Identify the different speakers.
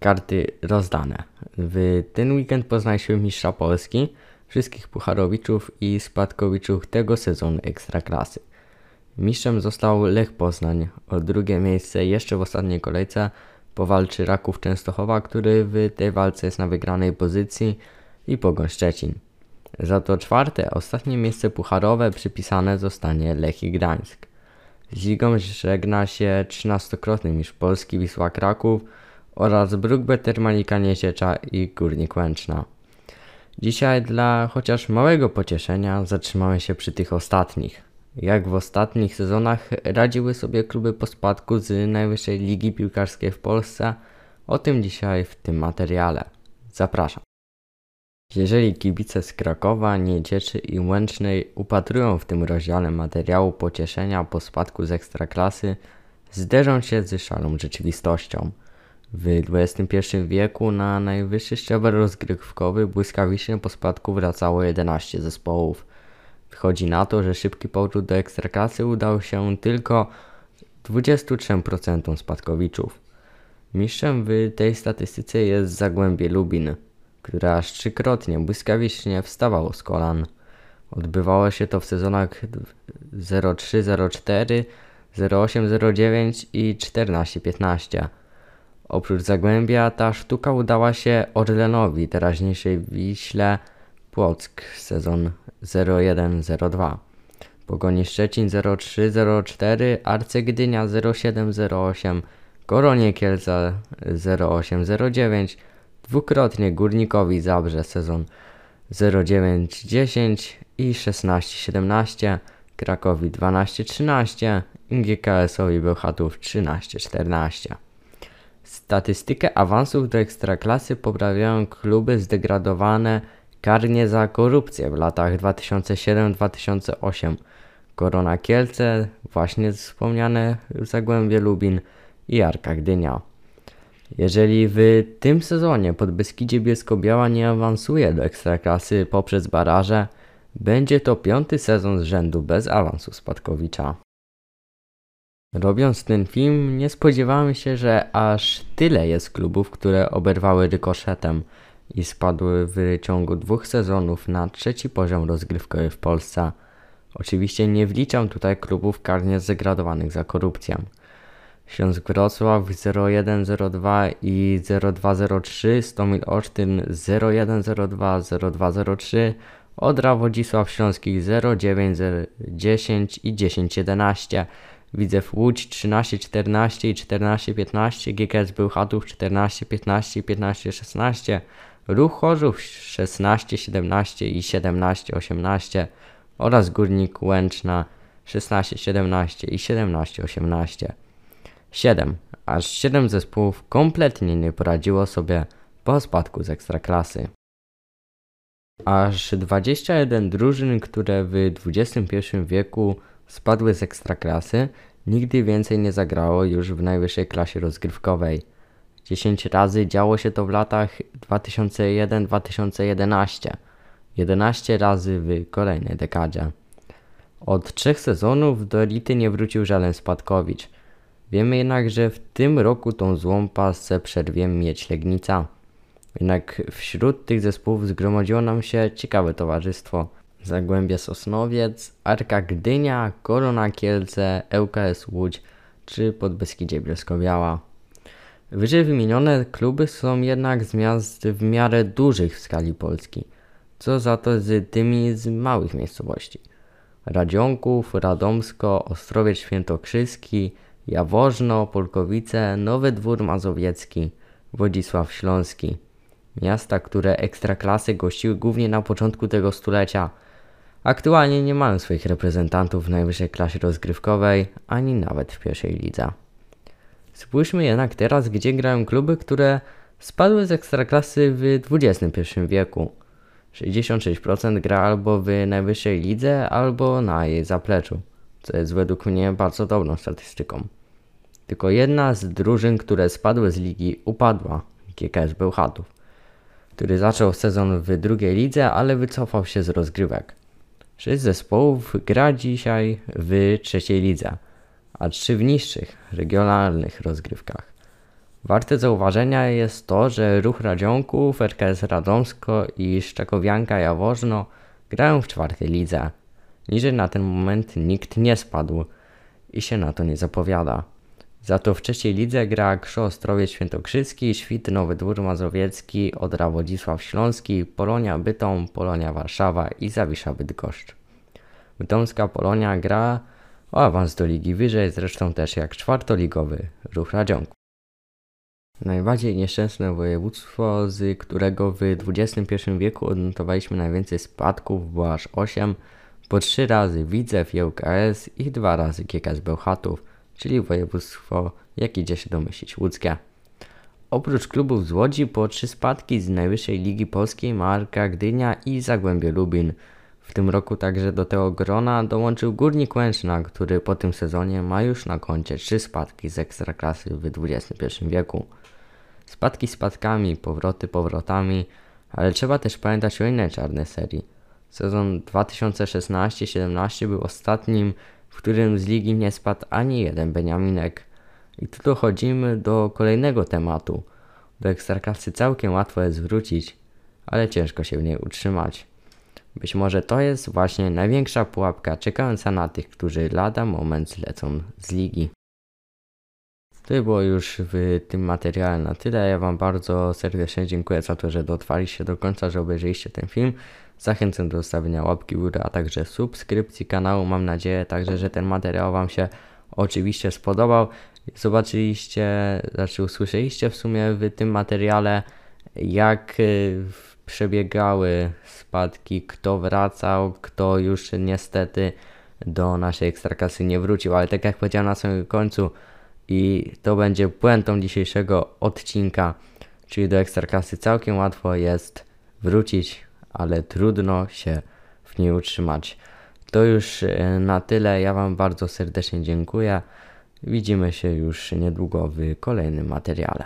Speaker 1: Karty rozdane. W ten weekend poznaliśmy mistrza Polski, wszystkich pucharowiczów i spadkowiczów tego sezonu Ekstraklasy. Mistrzem został Lech Poznań. O drugie miejsce jeszcze w ostatniej kolejce powalczy Raków Częstochowa, który w tej walce jest na wygranej pozycji i Pogoń Szczecin. Za to czwarte, ostatnie miejsce pucharowe przypisane zostanie Lechii Gdańsk. Z ligą żegna się 13-krotny mistrz Polski Wisła Kraków oraz Brookbetter Malika Niesiecza i Górnik Łęczna. Dzisiaj dla chociaż małego pocieszenia zatrzymamy się przy tych ostatnich. Jak w ostatnich sezonach radziły sobie kluby po spadku z najwyższej ligi piłkarskiej w Polsce, o tym dzisiaj w tym materiale. Zapraszam. Jeżeli kibice z Krakowa, Niedzieczy i Łęcznej upatrują w tym rozdziale materiału pocieszenia po spadku z ekstraklasy, zderzą się z szalą rzeczywistością. W XXI wieku na najwyższy szczebel rozgrywkowy błyskawicznie po spadku wracało 11 zespołów. Wychodzi na to, że szybki powrót do ekstraklasy udał się tylko 23% spadkowiczów. Mistrzem w tej statystyce jest Zagłębie Lubin, które aż trzykrotnie błyskawicznie wstawało z kolan. Odbywało się to w sezonach 03-04, 08-09 i 14-15. Oprócz Zagłębia ta sztuka udała się Orlenowi, teraźniejszej Wiśle Płock, sezon 01-02. Pogoni Szczecin 03-04, Arce Gdynia 07-08, Koronie Kielce 08-09, dwukrotnie Górnikowi Zabrze sezon 09-10 i 16-17, Krakowi 12-13 i GKS-owi Bełchatów 13-14. Statystykę awansów do ekstraklasy poprawiają kluby zdegradowane karnie za korupcję w latach 2007-2008. Korona Kielce, właśnie wspomniane Zagłębie Lubin i Arka Gdynia. Jeżeli w tym sezonie Podbeskidzie Bielsko-Biała nie awansuje do Ekstraklasy poprzez baraże, będzie to piąty sezon z rzędu bez awansu Spadkowicza. Robiąc ten film, nie spodziewałem się, że aż tyle jest klubów, które oberwały rykoszetem i spadły w ciągu dwóch sezonów na trzeci poziom rozgrywkowy w Polsce. Oczywiście nie wliczam tutaj klubów karnie zdegradowanych za korupcję. Śląsk Wrocław 0102 i 0203, Stomil Olsztyn 0102 0203, Odra Wodzisław Śląski 0910 i 1011, Widzew Łódź 1314 i 1415, GKS Bełchatów 1415 i 1516, Ruch Chorzów 16 17 i 17 18 oraz Górnik Łęczna 16 17 i 17 18. 7. Aż 7 zespołów kompletnie nie poradziło sobie po spadku z ekstraklasy. Aż 21 drużyn, które w XXI wieku spadły z ekstraklasy, nigdy więcej nie zagrało już w najwyższej klasie rozgrywkowej. 10 razy działo się to w latach 2001-2011, 11 razy w kolejnej dekadzie. Od trzech sezonów do elity nie wrócił żaden spadkowicz – Wiemy jednak, że w tym roku tą złą pasę przerwie mieć Legnica. Jednak wśród tych zespołów zgromadziło nam się ciekawe towarzystwo. Zagłębie Sosnowiec, Arka Gdynia, Korona Kielce, ŁKS Łódź czy Podbeskidzie Bielsko-Biała. Wyżej wymienione kluby są jednak z miast w miarę dużych w skali Polski. Co za to z tymi z małych miejscowości. Radzionków, Radomsko, Ostrowiec Świętokrzyski, Jaworzno, Polkowice, Nowy Dwór Mazowiecki, Wodzisław Śląski. Miasta, które ekstraklasy gościły głównie na początku tego stulecia. Aktualnie nie mają swoich reprezentantów w najwyższej klasie rozgrywkowej, ani nawet w pierwszej lidze. Spójrzmy jednak teraz, gdzie grają kluby, które spadły z ekstraklasy w XXI wieku. 66% gra albo w najwyższej lidze, albo na jej zapleczu, co jest według mnie bardzo dobrą statystyką. Tylko jedna z drużyn, które spadły z ligi, upadła GKS Bełchatów, który zaczął sezon w drugiej lidze, ale wycofał się z rozgrywek. Sześć zespołów gra dzisiaj w trzeciej lidze, a trzy w niższych, regionalnych rozgrywkach. Warte zauważenia jest to, że Ruch Radzionków, RKS Radomsko i Szczekowianka Jaworzno grają w czwartej lidze. Niżej na ten moment nikt nie spadł i się na to nie zapowiada. Za to w trzeciej lidze gra Krzо Ostrowiec Świętokrzyski, Świt Nowy Dwór Mazowiecki, Odra Wodzisław Śląski, Polonia Bytom, Polonia Warszawa i Zawisza Bydgoszcz. Bytomska Polonia gra o awans do ligi wyżej, zresztą też jak czwartoligowy Ruch Radzionków. Najbardziej nieszczęsne województwo, z którego w XXI wieku odnotowaliśmy najwięcej spadków, było aż 8, po 3 razy Widzew i ŁKS i 2 razy GKS Bełchatów, czyli województwo, jak idzie się domyślić, łódzkie. Oprócz klubów z Łodzi po 3 spadki z najwyższej ligi polskiej Marka Gdynia i Zagłębie Lubin. W tym roku także do tego grona dołączył Górnik Łęczna, który po tym sezonie ma już na koncie 3 spadki z ekstraklasy w XXI wieku. Spadki spadkami, powroty powrotami, ale trzeba też pamiętać o innej czarnej serii. Sezon 2016-17 był ostatnim, w którym z ligi nie spadł ani jeden Beniaminek. I tu dochodzimy do kolejnego tematu. Do ekstraklasy całkiem łatwo jest wrócić, ale ciężko się w niej utrzymać. Być może to jest właśnie największa pułapka czekająca na tych, którzy lada moment zlecą z ligi. To było już w tym materiale na tyle. Ja Wam bardzo serdecznie dziękuję za to, że dotrwaliście do końca, że obejrzeliście ten film. Zachęcam do zostawienia łapki w górę, a także subskrypcji kanału. Mam nadzieję także, że ten materiał Wam się oczywiście spodobał. Zobaczyliście, znaczy usłyszeliście w sumie w tym materiale, jak y, przebiegały spadki, kto wracał, kto już niestety do naszej ekstraklasy nie wrócił, ale tak jak powiedziałem na samym końcu, i to będzie puentą dzisiejszego odcinka, czyli do Ekstraklasy całkiem łatwo jest wrócić, ale trudno się w niej utrzymać. To już e, na tyle. Ja Wam bardzo serdecznie dziękuję. Widzimy się już niedługo w kolejnym materiale.